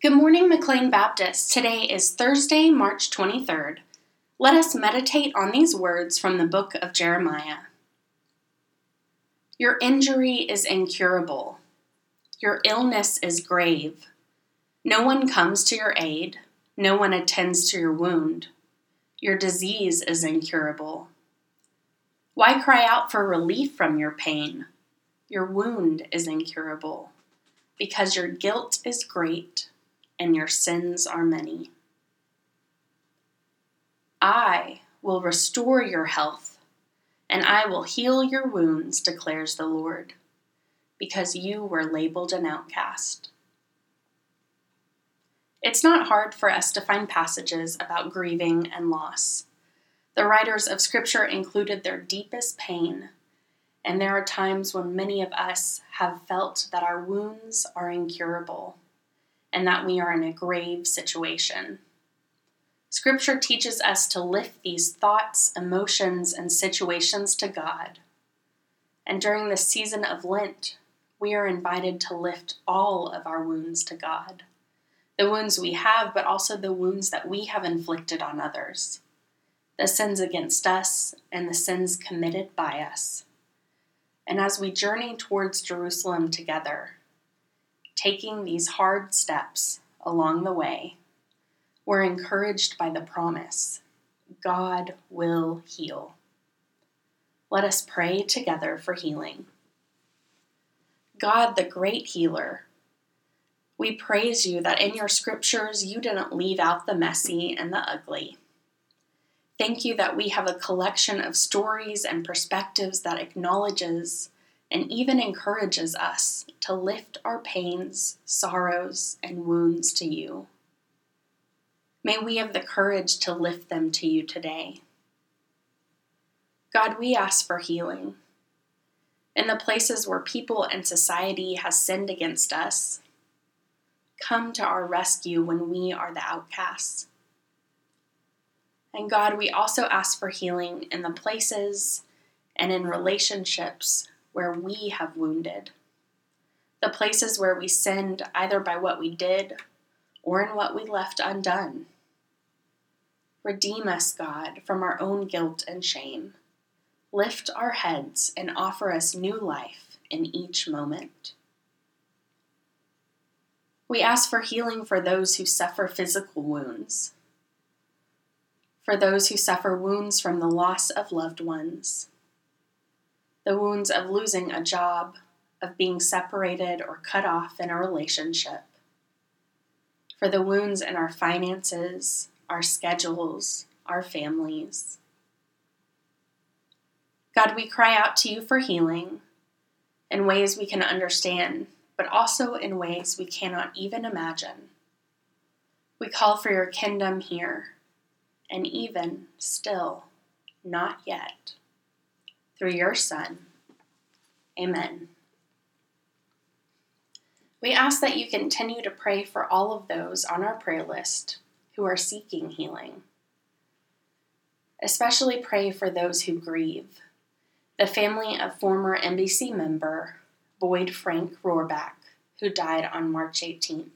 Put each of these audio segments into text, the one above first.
Good morning, McLean Baptist. Today is Thursday, March 23rd. Let us meditate on these words from the book of Jeremiah. Your injury is incurable. Your illness is grave. No one comes to your aid. No one attends to your wound. Your disease is incurable. Why cry out for relief from your pain? Your wound is incurable, because your guilt is great and your sins are many. I will restore your health, and I will heal your wounds, declares the Lord, because you were labeled an outcast. It's not hard for us to find passages about grieving and loss. The writers of Scripture included their deepest pain, and there are times when many of us have felt that our wounds are incurable and that we are in a grave situation. Scripture teaches us to lift these thoughts, emotions, and situations to God. And during the season of Lent, we are invited to lift all of our wounds to God the wounds we have, but also the wounds that we have inflicted on others, the sins against us, and the sins committed by us. And as we journey towards Jerusalem together, taking these hard steps along the way, we're encouraged by the promise God will heal. Let us pray together for healing. God, the great healer, we praise you that in your scriptures you didn't leave out the messy and the ugly. Thank you that we have a collection of stories and perspectives that acknowledges and even encourages us to lift our pains, sorrows, and wounds to you. May we have the courage to lift them to you today. God, we ask for healing. In the places where people and society has sinned against us, come to our rescue when we are the outcasts. And God, we also ask for healing in the places and in relationships where we have wounded, the places where we sinned either by what we did or in what we left undone. Redeem us, God, from our own guilt and shame. Lift our heads and offer us new life in each moment. We ask for healing for those who suffer physical wounds, for those who suffer wounds from the loss of loved ones, the wounds of losing a job, of being separated or cut off in a relationship, for the wounds in our finances, our schedules, our families. God, we cry out to you for healing in ways we can understand, but also in ways we cannot even imagine. We call for your kingdom here, and even still, not yet through your Son. Amen. We ask that you continue to pray for all of those on our prayer list who are seeking healing. Especially pray for those who grieve. The family of former MBC member Boyd Frank Rohrbach, who died on March 18th.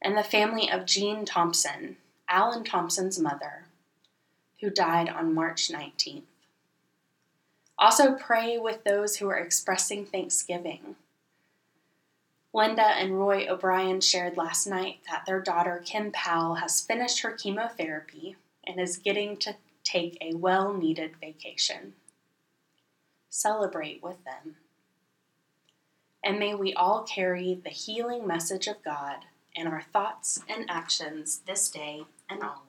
And the family of Jean Thompson, Alan Thompson's mother, who died on March 19th. Also, pray with those who are expressing thanksgiving. Linda and Roy O'Brien shared last night that their daughter Kim Powell has finished her chemotherapy and is getting to take a well needed vacation. Celebrate with them. And may we all carry the healing message of God in our thoughts and actions this day and always.